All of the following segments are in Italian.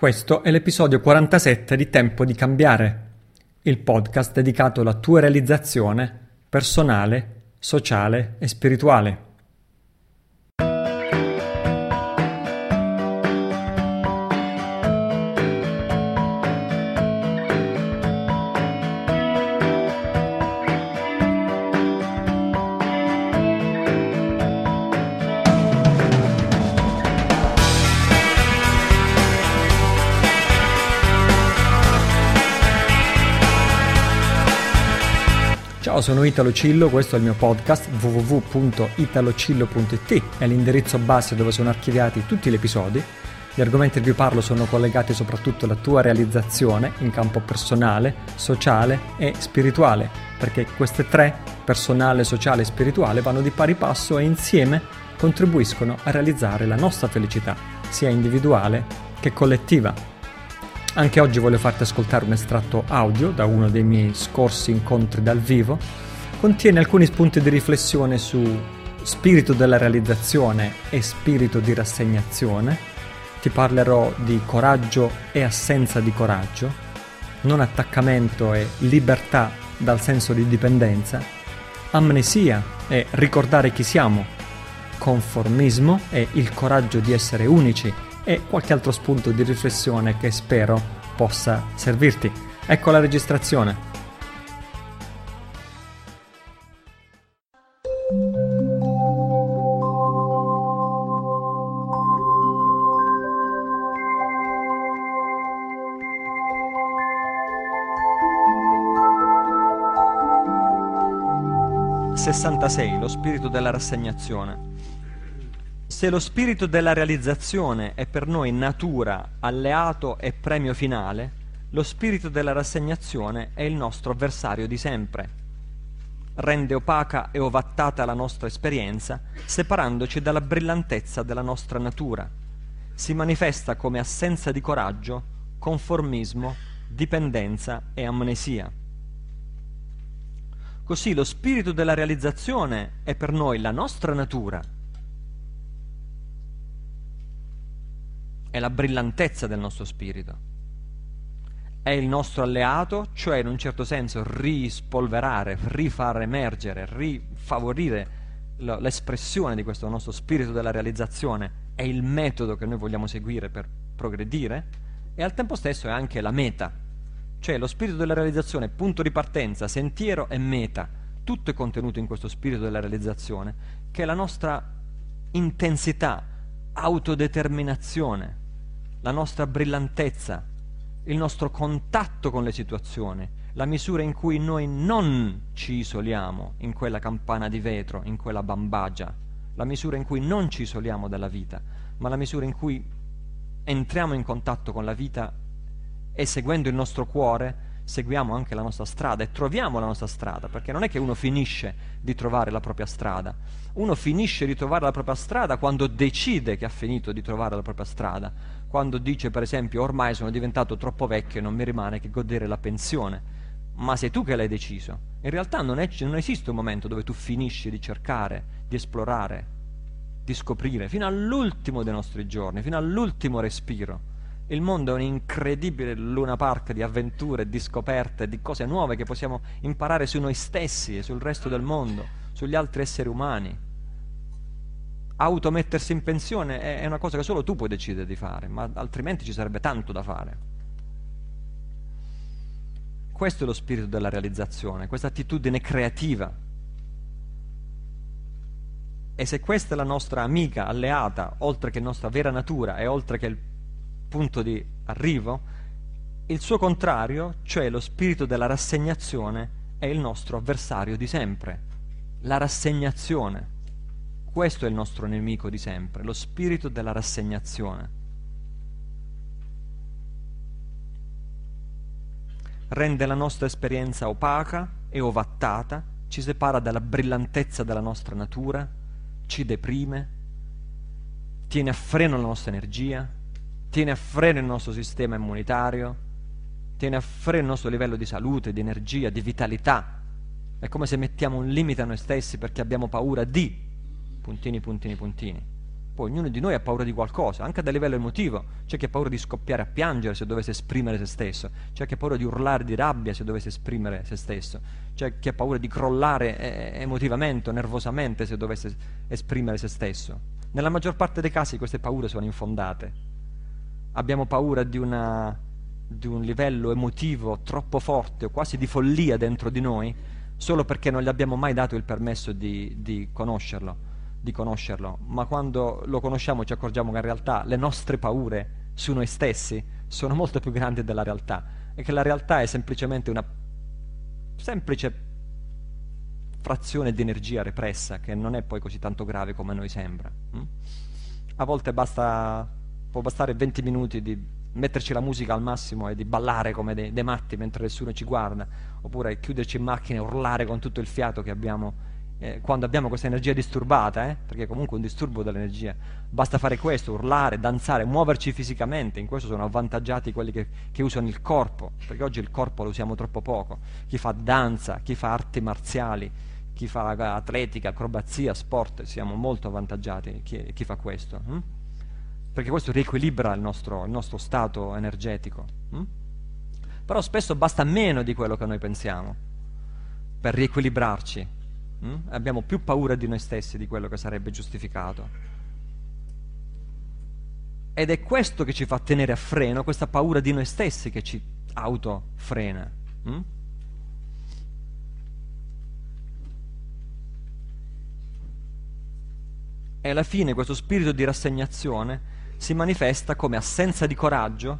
Questo è l'episodio 47 di Tempo di cambiare, il podcast dedicato alla tua realizzazione personale, sociale e spirituale. Ciao, sono Italo Cillo, questo è il mio podcast www.italocillo.it, è l'indirizzo base dove sono archiviati tutti gli episodi. Gli argomenti di cui parlo sono collegati soprattutto alla tua realizzazione in campo personale, sociale e spirituale, perché queste tre, personale, sociale e spirituale, vanno di pari passo e insieme contribuiscono a realizzare la nostra felicità, sia individuale che collettiva. Anche oggi voglio farti ascoltare un estratto audio da uno dei miei scorsi incontri dal vivo. Contiene alcuni spunti di riflessione su spirito della realizzazione e spirito di rassegnazione. Ti parlerò di coraggio e assenza di coraggio, non attaccamento e libertà dal senso di dipendenza, amnesia e ricordare chi siamo, conformismo e il coraggio di essere unici e qualche altro spunto di riflessione che spero possa servirti. Ecco la registrazione. Lo spirito della rassegnazione. Se lo spirito della realizzazione è per noi natura, alleato e premio finale, lo spirito della rassegnazione è il nostro avversario di sempre. Rende opaca e ovattata la nostra esperienza, separandoci dalla brillantezza della nostra natura. Si manifesta come assenza di coraggio, conformismo, dipendenza e amnesia. Così lo spirito della realizzazione è per noi la nostra natura, è la brillantezza del nostro spirito. È il nostro alleato, cioè in un certo senso rispolverare, rifar emergere, rifavorire l'espressione di questo nostro spirito della realizzazione, è il metodo che noi vogliamo seguire per progredire e al tempo stesso è anche la meta, cioè lo spirito della realizzazione, punto di partenza, sentiero e meta, tutto è contenuto in questo spirito della realizzazione, che è la nostra intensità, autodeterminazione, la nostra brillantezza, il nostro contatto con le situazioni, la misura in cui noi non ci isoliamo in quella campana di vetro, in quella bambagia, la misura in cui non ci isoliamo dalla vita, ma la misura in cui entriamo in contatto con la vita e seguendo il nostro cuore seguiamo anche la nostra strada e troviamo la nostra strada, perché non è che uno finisce di trovare la propria strada, uno finisce di trovare la propria strada quando decide che ha finito di trovare la propria strada, quando dice per esempio ormai sono diventato troppo vecchio e non mi rimane che godere la pensione, ma sei tu che l'hai deciso. In realtà non, è, non esiste un momento dove tu finisci di cercare, di esplorare, di scoprire, fino all'ultimo dei nostri giorni, fino all'ultimo respiro il mondo è un incredibile luna park di avventure, di scoperte, di cose nuove che possiamo imparare su noi stessi e sul resto del mondo, sugli altri esseri umani. Automettersi in pensione è una cosa che solo tu puoi decidere di fare, ma altrimenti ci sarebbe tanto da fare. Questo è lo spirito della realizzazione, questa attitudine creativa. E se questa è la nostra amica, alleata, oltre che nostra vera natura e oltre che il punto di arrivo, il suo contrario, cioè lo spirito della rassegnazione, è il nostro avversario di sempre. La rassegnazione. Questo è il nostro nemico di sempre, lo spirito della rassegnazione. Rende la nostra esperienza opaca e ovattata, ci separa dalla brillantezza della nostra natura, ci deprime, tiene a freno la nostra energia, tiene a freno il nostro sistema immunitario, tiene a freno il nostro livello di salute, di energia, di vitalità. È come se mettiamo un limite a noi stessi perché abbiamo paura di puntini, puntini, puntini. Poi ognuno di noi ha paura di qualcosa, anche a livello emotivo. C'è chi ha paura di scoppiare a piangere se dovesse esprimere se stesso, c'è chi ha paura di urlare di rabbia se dovesse esprimere se stesso, c'è chi ha paura di crollare eh, emotivamente o nervosamente se dovesse esprimere se stesso. Nella maggior parte dei casi queste paure sono infondate. Abbiamo paura di, una, di un livello emotivo troppo forte o quasi di follia dentro di noi solo perché non gli abbiamo mai dato il permesso di, di conoscerlo di conoscerlo, ma quando lo conosciamo ci accorgiamo che in realtà le nostre paure su noi stessi sono molto più grandi della realtà e che la realtà è semplicemente una semplice frazione di energia repressa che non è poi così tanto grave come noi sembra. Hm? A volte basta, può bastare 20 minuti di metterci la musica al massimo e di ballare come dei, dei matti mentre nessuno ci guarda, oppure chiuderci in macchina e urlare con tutto il fiato che abbiamo eh, quando abbiamo questa energia disturbata, eh, perché comunque è un disturbo dell'energia, basta fare questo, urlare, danzare, muoverci fisicamente, in questo sono avvantaggiati quelli che, che, usano il corpo, perché oggi il corpo lo usiamo troppo poco, chi fa danza, chi fa arti marziali, chi fa atletica, acrobazia, sport, siamo molto avvantaggiati chi, chi fa questo, hm? Perché questo riequilibra il nostro, il nostro stato energetico. Hm? Però spesso basta meno di quello che noi pensiamo per riequilibrarci Mm? Abbiamo più paura di noi stessi di quello che sarebbe giustificato. Ed è questo che ci fa tenere a freno, questa paura di noi stessi che ci autofrena. Mm? E alla fine questo spirito di rassegnazione si manifesta come assenza di coraggio,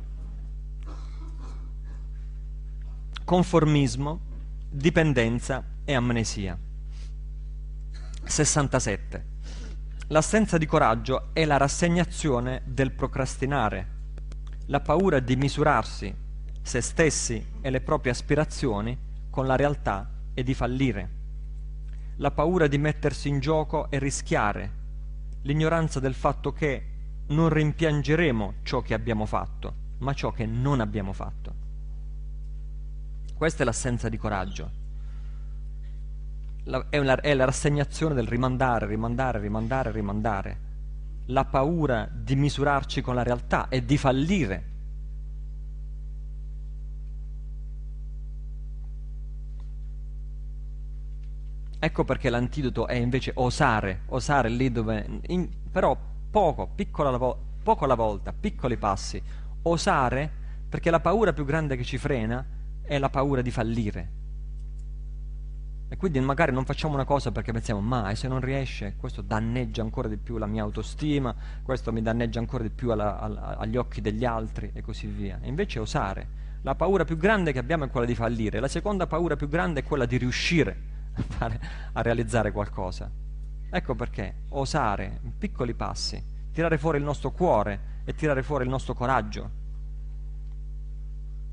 conformismo, dipendenza e amnesia. 67. L'assenza di coraggio è la rassegnazione del procrastinare, la paura di misurarsi se stessi e le proprie aspirazioni con la realtà e di fallire, la paura di mettersi in gioco e rischiare, l'ignoranza del fatto che non rimpiangeremo ciò che abbiamo fatto, ma ciò che non abbiamo fatto. Questa è l'assenza di coraggio la, è, una, è la rassegnazione del rimandare, rimandare, rimandare, rimandare. La paura di misurarci con la realtà e di fallire. Ecco perché l'antidoto è invece osare, osare lì dove... In, però poco, vo- poco alla volta, piccoli passi. Osare perché la paura più grande che ci frena è la paura di fallire e quindi magari non facciamo una cosa perché pensiamo, ma se non riesce, questo danneggia ancora di più la mia autostima, questo mi danneggia ancora di più alla, alla, agli occhi degli altri e così via. E invece osare. La paura più grande che abbiamo è quella di fallire, la seconda paura più grande è quella di riuscire a, fare, a realizzare qualcosa. Ecco perché osare piccoli passi, tirare fuori il nostro cuore e tirare fuori il nostro coraggio,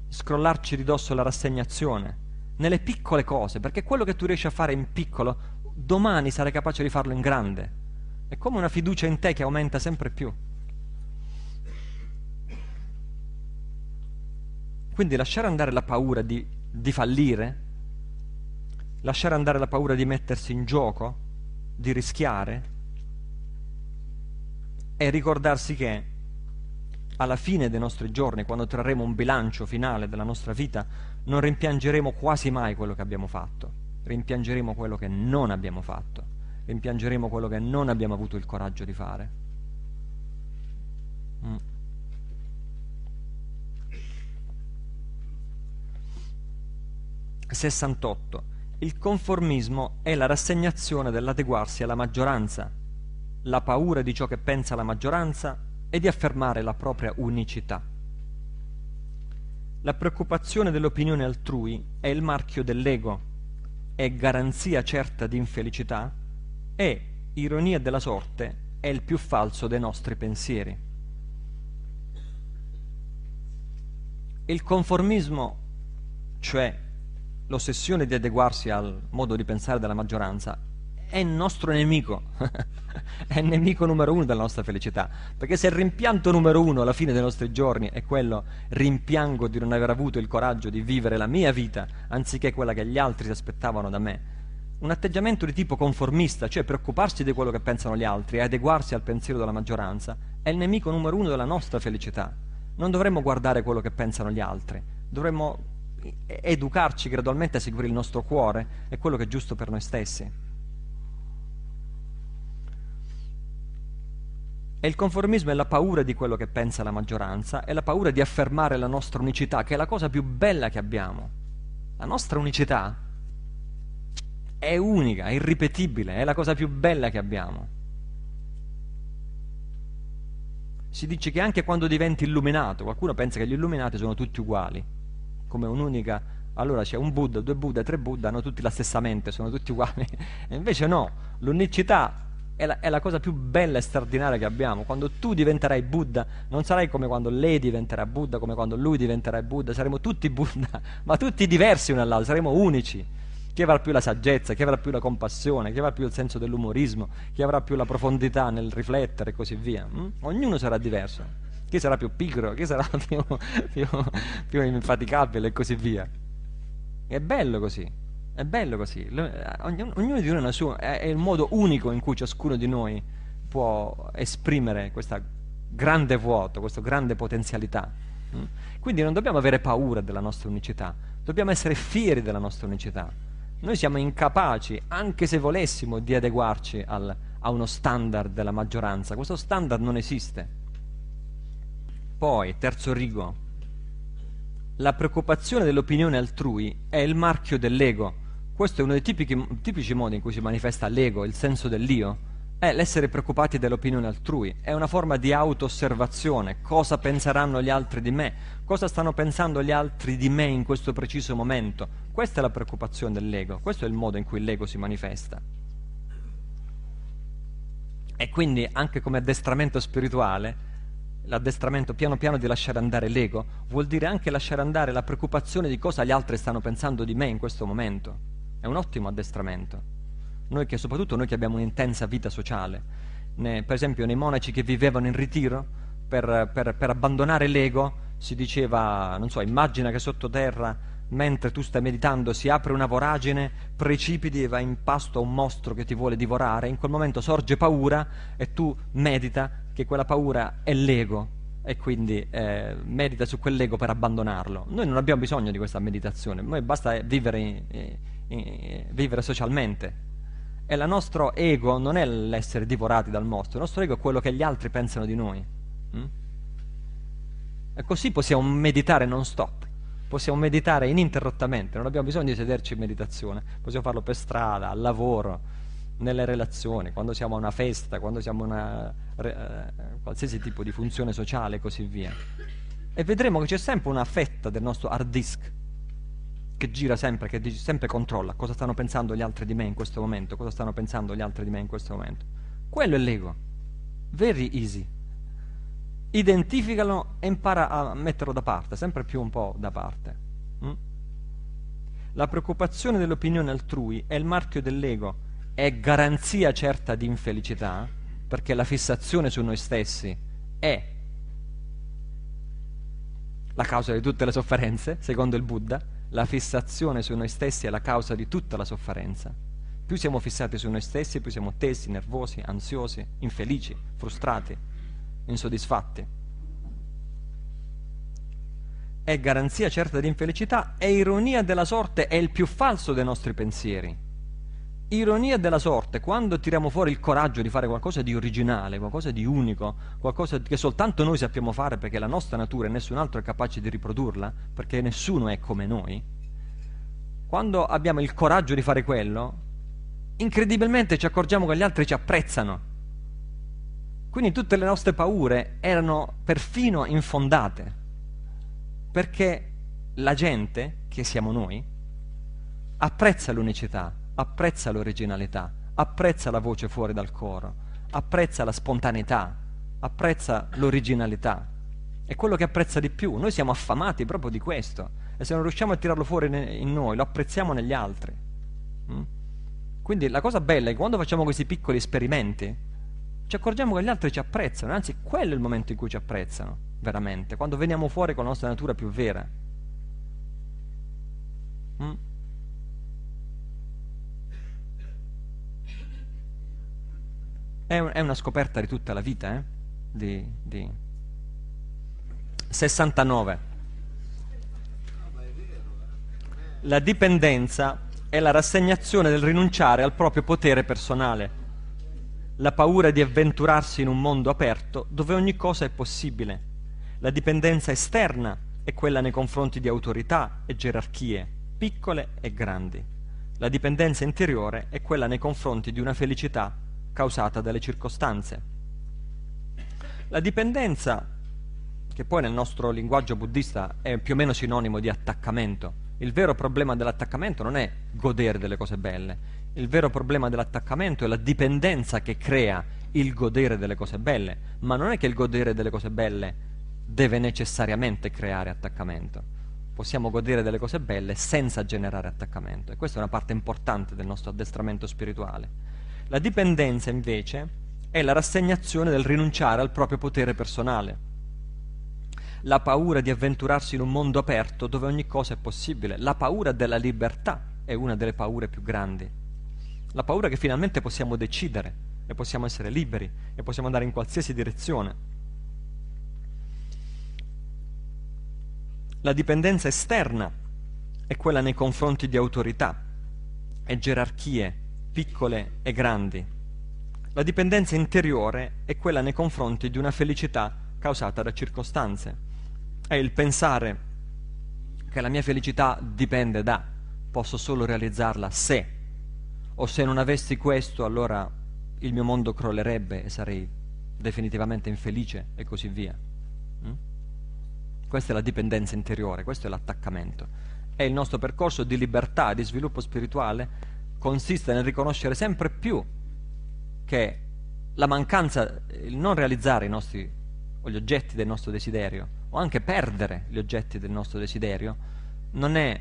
scrollarci di dosso la rassegnazione nelle piccole cose, perché quello che tu riesci a fare in piccolo, domani sarai capace di farlo in grande. È come una fiducia in te che aumenta sempre più. Quindi lasciare andare la paura di, di fallire, lasciare andare la paura di mettersi in gioco, di rischiare, e ricordarsi che alla fine dei nostri giorni, quando trarremo un bilancio finale della nostra vita, non rimpiangeremo quasi mai quello che abbiamo fatto, rimpiangeremo quello che non abbiamo fatto, rimpiangeremo quello che non abbiamo avuto il coraggio di fare. Mm. Sessantotto. Il conformismo è la rassegnazione dell'adeguarsi alla maggioranza, la paura di ciò che pensa la maggioranza e di affermare la propria unicità. La preoccupazione dell'opinione altrui è il marchio dell'ego, è garanzia certa di infelicità e, ironia della sorte, è il più falso dei nostri pensieri. Il conformismo, cioè l'ossessione di adeguarsi al modo di pensare della maggioranza, è il nostro nemico, è il nemico numero uno della nostra felicità, perché se il rimpianto numero uno alla fine dei nostri giorni è quello rimpiango di non aver avuto il coraggio di vivere la mia vita anziché quella che gli altri si aspettavano da me, un atteggiamento di tipo conformista, cioè preoccuparsi di quello che pensano gli altri e adeguarsi al pensiero della maggioranza, è il nemico numero uno della nostra felicità. Non dovremmo guardare quello che pensano gli altri, dovremmo educarci gradualmente a seguire il nostro cuore e quello che è giusto per noi stessi. E il conformismo è la paura di quello che pensa la maggioranza, è la paura di affermare la nostra unicità, che è la cosa più bella che abbiamo. La nostra unicità è unica, è irripetibile, è la cosa più bella che abbiamo. Si dice che anche quando diventi illuminato, qualcuno pensa che gli illuminati sono tutti uguali, come un'unica... Allora c'è un Buddha, due Buddha, tre Buddha, hanno tutti la stessa mente, sono tutti uguali. e invece no, l'unicità è la, è la, cosa più bella e straordinaria che abbiamo. Quando tu diventerai Buddha, non sarai come quando lei diventerà Buddha, come quando lui diventerà Buddha, saremo tutti Buddha, ma tutti diversi uno all'altro, saremo unici chi avrà più la saggezza, chi avrà più la compassione, chi avrà più il senso dell'umorismo, chi avrà più la profondità nel riflettere e così via. Mm? Ognuno sarà diverso. Chi sarà più pigro, chi sarà più, più, più infaticabile e così via. È bello così, è bello così. Ognuno, ognuno di noi sua, è, è il modo unico in cui ciascuno di noi può esprimere questa grande vuoto, questa grande potenzialità. Mm? Quindi non dobbiamo avere paura della nostra unicità, dobbiamo essere fieri della nostra unicità. Noi siamo incapaci, anche se volessimo, di adeguarci al, a uno standard della maggioranza. Questo standard non esiste. Poi, terzo rigo, la preoccupazione dell'opinione altrui è il marchio dell'ego. Questo è uno dei tipici, tipici modi in cui si manifesta l'ego, il senso dell'io è l'essere preoccupati dell'opinione altrui, è una forma di auto-osservazione, cosa penseranno gli altri di me, cosa stanno pensando gli altri di me in questo preciso momento. Questa è la preoccupazione dell'ego, questo è il modo in cui l'ego si manifesta. E quindi anche come addestramento spirituale, l'addestramento piano piano di lasciare andare l'ego, vuol dire anche lasciare andare la preoccupazione di cosa gli altri stanno pensando di me in questo momento. È un ottimo addestramento noi che soprattutto noi che abbiamo un'intensa vita sociale, ne, per esempio nei monaci che vivevano in ritiro, per, per, per abbandonare l'ego si diceva, non so, immagina che sottoterra mentre tu stai meditando si apre una voragine, precipiti e vai in pasto a un mostro che ti vuole divorare, in quel momento sorge paura e tu medita che quella paura è l'ego e quindi eh, medita su quell'ego per abbandonarlo. Noi non abbiamo bisogno di questa meditazione, noi basta vivere, in, in, vivere socialmente, e il nostro ego non è l'essere divorati dal mostro, il nostro ego è quello che gli altri pensano di noi. Mm? E così possiamo meditare non stop, possiamo meditare ininterrottamente, non abbiamo bisogno di sederci in meditazione, possiamo farlo per strada, al lavoro, nelle relazioni, quando siamo a una festa, quando siamo a una eh, qualsiasi tipo di funzione sociale e così via. E vedremo che c'è sempre una fetta del nostro hard disk che gira sempre, che sempre controlla cosa stanno pensando gli altri di me in questo momento, cosa stanno pensando gli altri di me in questo momento. Quello è l'ego. Very easy. Identificalo e impara a metterlo da parte, sempre più un po' da parte. Mm? La preoccupazione dell'opinione altrui è il marchio dell'ego, è garanzia certa di infelicità, perché la fissazione su noi stessi è la causa di tutte le sofferenze, secondo il Buddha, la fissazione su noi stessi è la causa di tutta la sofferenza. Più siamo fissati su noi stessi, più siamo tesi, nervosi, ansiosi, infelici, frustrati, insoddisfatti. È garanzia certa di infelicità e ironia della sorte è il più falso dei nostri pensieri ironia della sorte, quando tiriamo fuori il coraggio di fare qualcosa di originale, qualcosa di unico, qualcosa che soltanto noi sappiamo fare perché la nostra natura e nessun altro è capace di riprodurla, perché nessuno è come noi, quando abbiamo il coraggio di fare quello, incredibilmente ci accorgiamo che gli altri ci apprezzano. Quindi tutte le nostre paure erano perfino infondate, perché la gente, che siamo noi, apprezza l'unicità, apprezza l'originalità, apprezza la voce fuori dal coro, apprezza la spontaneità, apprezza l'originalità. È quello che apprezza di più. Noi siamo affamati proprio di questo e se non riusciamo a tirarlo fuori in noi, lo apprezziamo negli altri. Mm? Quindi la cosa bella è che quando facciamo questi piccoli esperimenti, ci accorgiamo che gli altri ci apprezzano, anzi quello è il momento in cui ci apprezzano, veramente, quando veniamo fuori con la nostra natura più vera. Mm? È, un, è una scoperta di tutta la vita, eh? di, di 69. La dipendenza è la rassegnazione del rinunciare al proprio potere personale, la paura di avventurarsi in un mondo aperto dove ogni cosa è possibile. La dipendenza esterna è quella nei confronti di autorità e gerarchie, piccole e grandi. La dipendenza interiore è quella nei confronti di una felicità causata dalle circostanze. La dipendenza, che poi nel nostro linguaggio buddista è più o meno sinonimo di attaccamento, il vero problema dell'attaccamento non è godere delle cose belle, il vero problema dell'attaccamento è la dipendenza che crea il godere delle cose belle, ma non è che il godere delle cose belle deve necessariamente creare attaccamento. Possiamo godere delle cose belle senza generare attaccamento e questa è una parte importante del nostro addestramento spirituale. La dipendenza invece è la rassegnazione del rinunciare al proprio potere personale, la paura di avventurarsi in un mondo aperto dove ogni cosa è possibile, la paura della libertà è una delle paure più grandi, la paura che finalmente possiamo decidere e possiamo essere liberi e possiamo andare in qualsiasi direzione. La dipendenza esterna è quella nei confronti di autorità e gerarchie piccole e grandi. La dipendenza interiore è quella nei confronti di una felicità causata da circostanze. È il pensare che la mia felicità dipende da, posso solo realizzarla se, o se non avessi questo allora il mio mondo crollerebbe e sarei definitivamente infelice e così via. Mm? Questa è la dipendenza interiore, questo è l'attaccamento. E il nostro percorso di libertà, di sviluppo spirituale consiste nel riconoscere sempre più che la mancanza, il non realizzare i nostri, o gli oggetti del nostro desiderio, o anche perdere gli oggetti del nostro desiderio, non è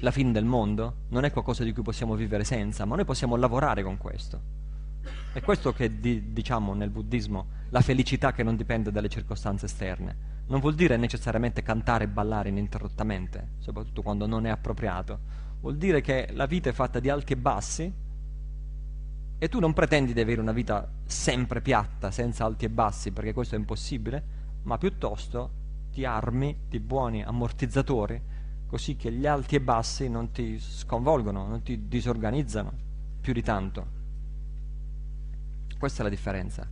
la fine del mondo, non è qualcosa di cui possiamo vivere senza, ma noi possiamo lavorare con questo. È questo che di, diciamo nel buddismo la felicità che non dipende dalle circostanze esterne. Non vuol dire necessariamente cantare e ballare ininterrottamente, soprattutto quando non è appropriato. Vuol dire che la vita è fatta di alti e bassi e tu non pretendi di avere una vita sempre piatta, senza alti e bassi, perché questo è impossibile, ma piuttosto ti armi di buoni ammortizzatori così che gli alti e bassi non ti sconvolgono, non ti disorganizzano più di tanto. Questa è la differenza.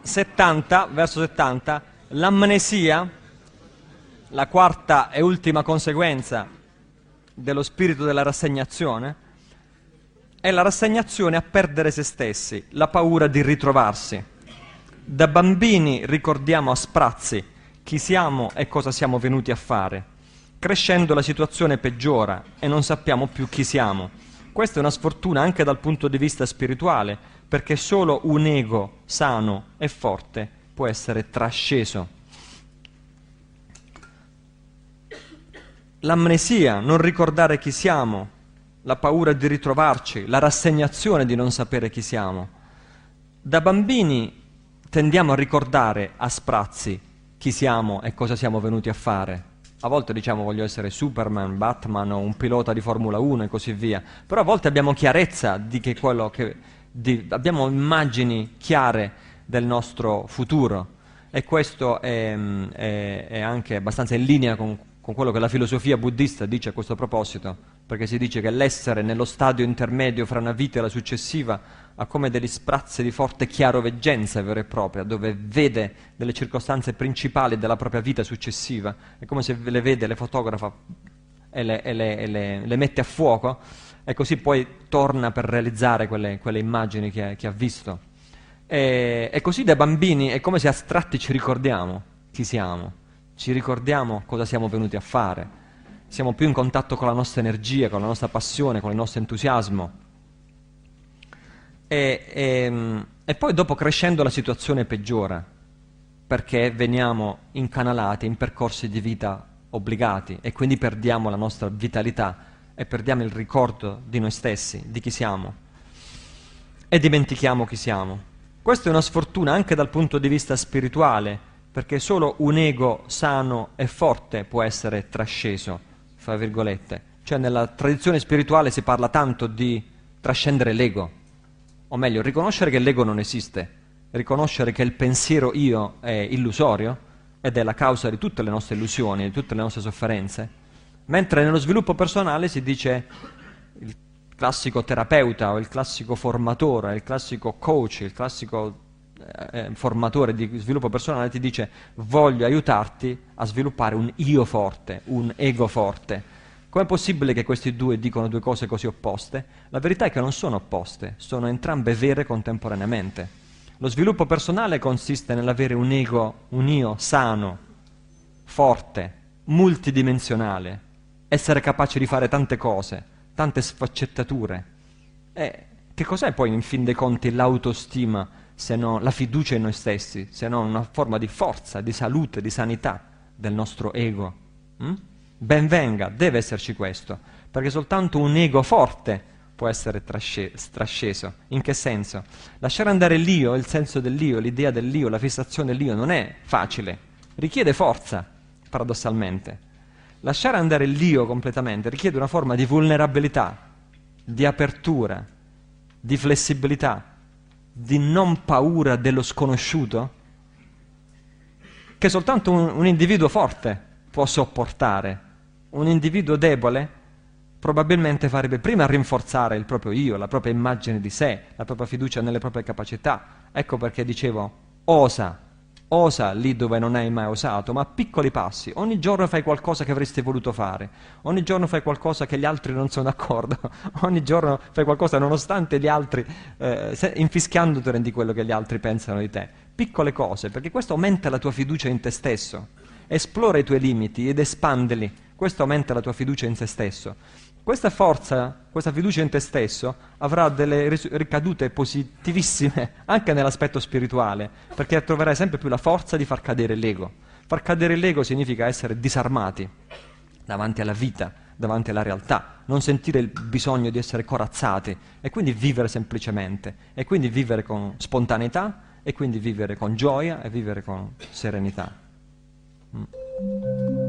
70, verso 70, l'amnesia, la quarta e ultima conseguenza dello spirito della rassegnazione, è la rassegnazione a perdere se stessi, la paura di ritrovarsi. Da bambini ricordiamo a sprazzi chi siamo e cosa siamo venuti a fare. Crescendo la situazione peggiora e non sappiamo più chi siamo. Questa è una sfortuna anche dal punto di vista spirituale, perché solo un ego sano e forte può essere trasceso. L'amnesia, non ricordare chi siamo, la paura di ritrovarci, la rassegnazione di non sapere chi siamo. Da bambini tendiamo a ricordare a sprazzi chi siamo e cosa siamo venuti a fare a volte diciamo voglio essere Superman, Batman o un pilota di Formula 1 e così via, però a volte abbiamo chiarezza di che quello che, di, abbiamo immagini chiare del nostro futuro e questo è, è, è anche abbastanza in linea con, con quello che la filosofia buddista dice a questo proposito, perché si dice che l'essere nello stadio intermedio fra una vita e la successiva ha come degli sprazzi di forte chiaroveggenza vera e propria, dove vede delle circostanze principali della propria vita successiva, è come se le vede, le fotografa e le, e le, e le, le mette a fuoco e così poi torna per realizzare quelle, quelle immagini che, che, ha visto. E, e così da bambini è come se astratti ci ricordiamo chi siamo, ci ricordiamo cosa siamo venuti a fare, siamo più in contatto con la nostra energia, con la nostra passione, con il nostro entusiasmo. E, e, ehm, e poi dopo crescendo la situazione peggiora, perché veniamo incanalati in percorsi di vita obbligati e quindi perdiamo la nostra vitalità e perdiamo il ricordo di noi stessi, di chi siamo. E dimentichiamo chi siamo. Questa è una sfortuna anche dal punto di vista spirituale, perché solo un ego sano e forte può essere trasceso, fra virgolette. Cioè nella tradizione spirituale si parla tanto di trascendere l'ego, o meglio, riconoscere che l'ego non esiste, riconoscere che il pensiero io è illusorio ed è la causa di tutte le nostre illusioni, di tutte le nostre sofferenze, mentre nello sviluppo personale si dice il classico terapeuta o il classico formatore, il classico coach, il classico eh, formatore di sviluppo personale ti dice voglio aiutarti a sviluppare un io forte, un ego forte. Com'è possibile che questi due dicono due cose così opposte? La verità è che non sono opposte, sono entrambe vere contemporaneamente. Lo sviluppo personale consiste nell'avere un ego, un io sano, forte, multidimensionale, essere capace di fare tante cose, tante sfaccettature. E che cos'è poi in fin dei conti l'autostima se non la fiducia in noi stessi, se non una forma di forza, di salute, di sanità del nostro ego? Mm? Ben venga, deve esserci questo, perché soltanto un ego forte può essere trasce- trasceso. In che senso? Lasciare andare l'io, il senso dell'io, l'idea dell'io, la fissazione dell'io non è facile, richiede forza, paradossalmente. Lasciare andare l'io completamente richiede una forma di vulnerabilità, di apertura, di flessibilità, di non paura dello sconosciuto, che soltanto un, un individuo forte può sopportare un individuo debole probabilmente farebbe prima rinforzare il proprio io, la propria immagine di sé, la propria fiducia nelle proprie capacità. Ecco perché dicevo, osa, osa lì dove non hai mai osato, ma piccoli passi. Ogni giorno fai qualcosa che avresti voluto fare, ogni giorno fai qualcosa che gli altri non sono d'accordo, ogni giorno fai qualcosa nonostante gli altri, eh, infischiandoti di quello che gli altri pensano di te. Piccole cose, perché questo aumenta la tua fiducia in te stesso, esplora i tuoi limiti ed espandeli questo aumenta la tua fiducia in se stesso. Questa forza, questa fiducia in te stesso avrà delle ricadute positivissime anche nell'aspetto spirituale, perché troverai sempre più la forza di far cadere l'ego. Far cadere l'ego significa essere disarmati davanti alla vita, davanti alla realtà, non sentire il bisogno di essere corazzati e quindi vivere semplicemente, e quindi vivere con spontaneità, e quindi vivere con gioia e vivere con serenità. Mm.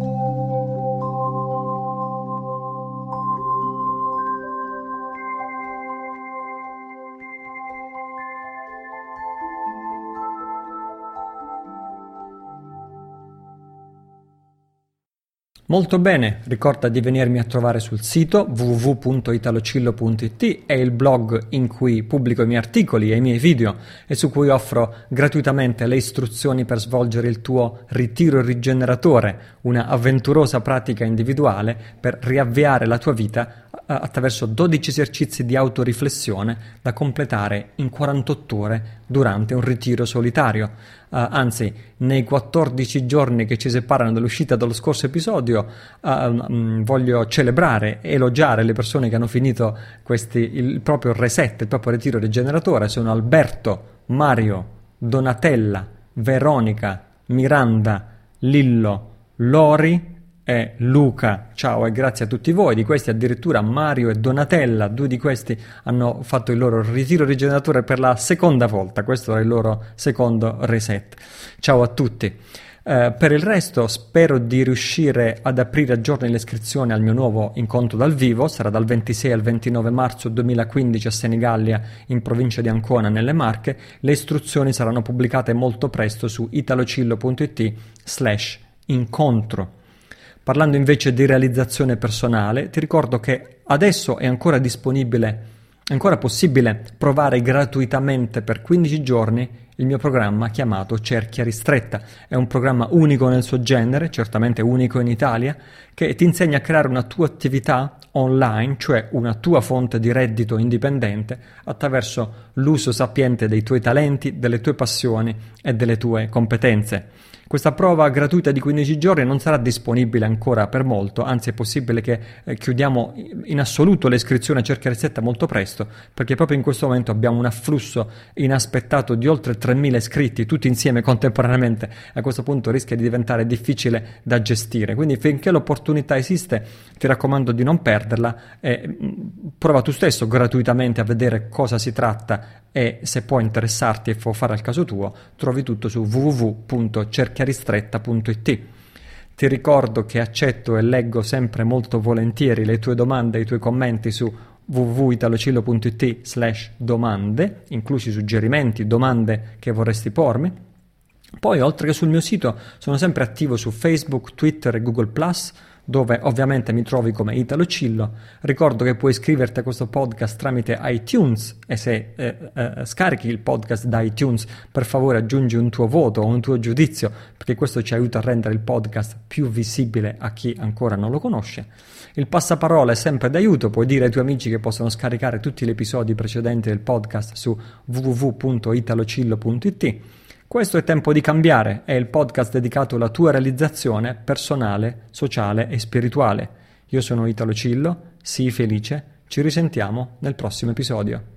Molto bene, ricorda di venirmi a trovare sul sito www.italocillo.it è il blog in cui pubblico i miei articoli e i miei video e su cui offro gratuitamente le istruzioni per svolgere il tuo ritiro rigeneratore, una avventurosa pratica individuale per riavviare la tua vita attraverso 12 esercizi di autoriflessione da completare in 48 ore durante un ritiro solitario. Uh, anzi, nei 14 giorni che ci separano dall'uscita dello scorso episodio, uh, um, voglio celebrare elogiare le persone che hanno finito questi, il proprio reset, il proprio ritiro rigeneratore. Sono Alberto, Mario, Donatella, Veronica, Miranda, Lillo, Lori, e Luca. Ciao e grazie a tutti voi. Di questi addirittura Mario e Donatella, due di questi hanno fatto il loro ritiro rigeneratore per la seconda volta. Questo era il loro secondo reset. Ciao a tutti. Uh, per il resto spero di riuscire ad aprire a giorni l'iscrizione al mio nuovo incontro dal vivo, sarà dal 26 al 29 marzo 2015 a Senigallia in provincia di Ancona nelle Marche, le istruzioni saranno pubblicate molto presto su italocillo.it slash incontro. Parlando invece di realizzazione personale, ti ricordo che adesso è ancora disponibile, è ancora possibile provare gratuitamente per 15 giorni il mio programma chiamato Cerchia Ristretta. È un programma unico nel suo genere, certamente unico in Italia, che ti insegna a creare una tua attività online, cioè una tua fonte di reddito indipendente, attraverso l'uso sapiente dei tuoi talenti, delle tue passioni e delle tue competenze. Questa prova gratuita di 15 giorni non sarà disponibile ancora per molto, anzi è possibile che eh, chiudiamo in assoluto l'iscrizione a Cerchia Ricetta molto presto, perché proprio in questo momento abbiamo un afflusso inaspettato di oltre 3.000 iscritti, tutti insieme contemporaneamente. A questo punto rischia di diventare difficile da gestire. Quindi finché l'opportunità esiste, ti raccomando di non perderla e mm, prova tu stesso gratuitamente a vedere cosa si tratta e se può interessarti e può fare al caso tuo, trovi tutto su www.cerchiaristretta.it. Ti ricordo che accetto e leggo sempre molto volentieri le tue domande e i tuoi commenti su www.italocillo.it slash domande, inclusi suggerimenti, domande che vorresti pormi. Poi, oltre che sul mio sito, sono sempre attivo su Facebook, Twitter e Google ⁇ dove ovviamente mi trovi come Italo Cillo. Ricordo che puoi iscriverti a questo podcast tramite iTunes e se eh, eh, scarichi il podcast da iTunes per favore aggiungi un tuo voto o un tuo giudizio perché questo ci aiuta a rendere il podcast più visibile a chi ancora non lo conosce. Il passaparola è sempre d'aiuto, puoi dire ai tuoi amici che possono scaricare tutti gli episodi precedenti del podcast su www.italocillo.it questo è Tempo di cambiare, è il podcast dedicato alla tua realizzazione personale, sociale e spirituale. Io sono Italo Cillo, sii felice, ci risentiamo nel prossimo episodio.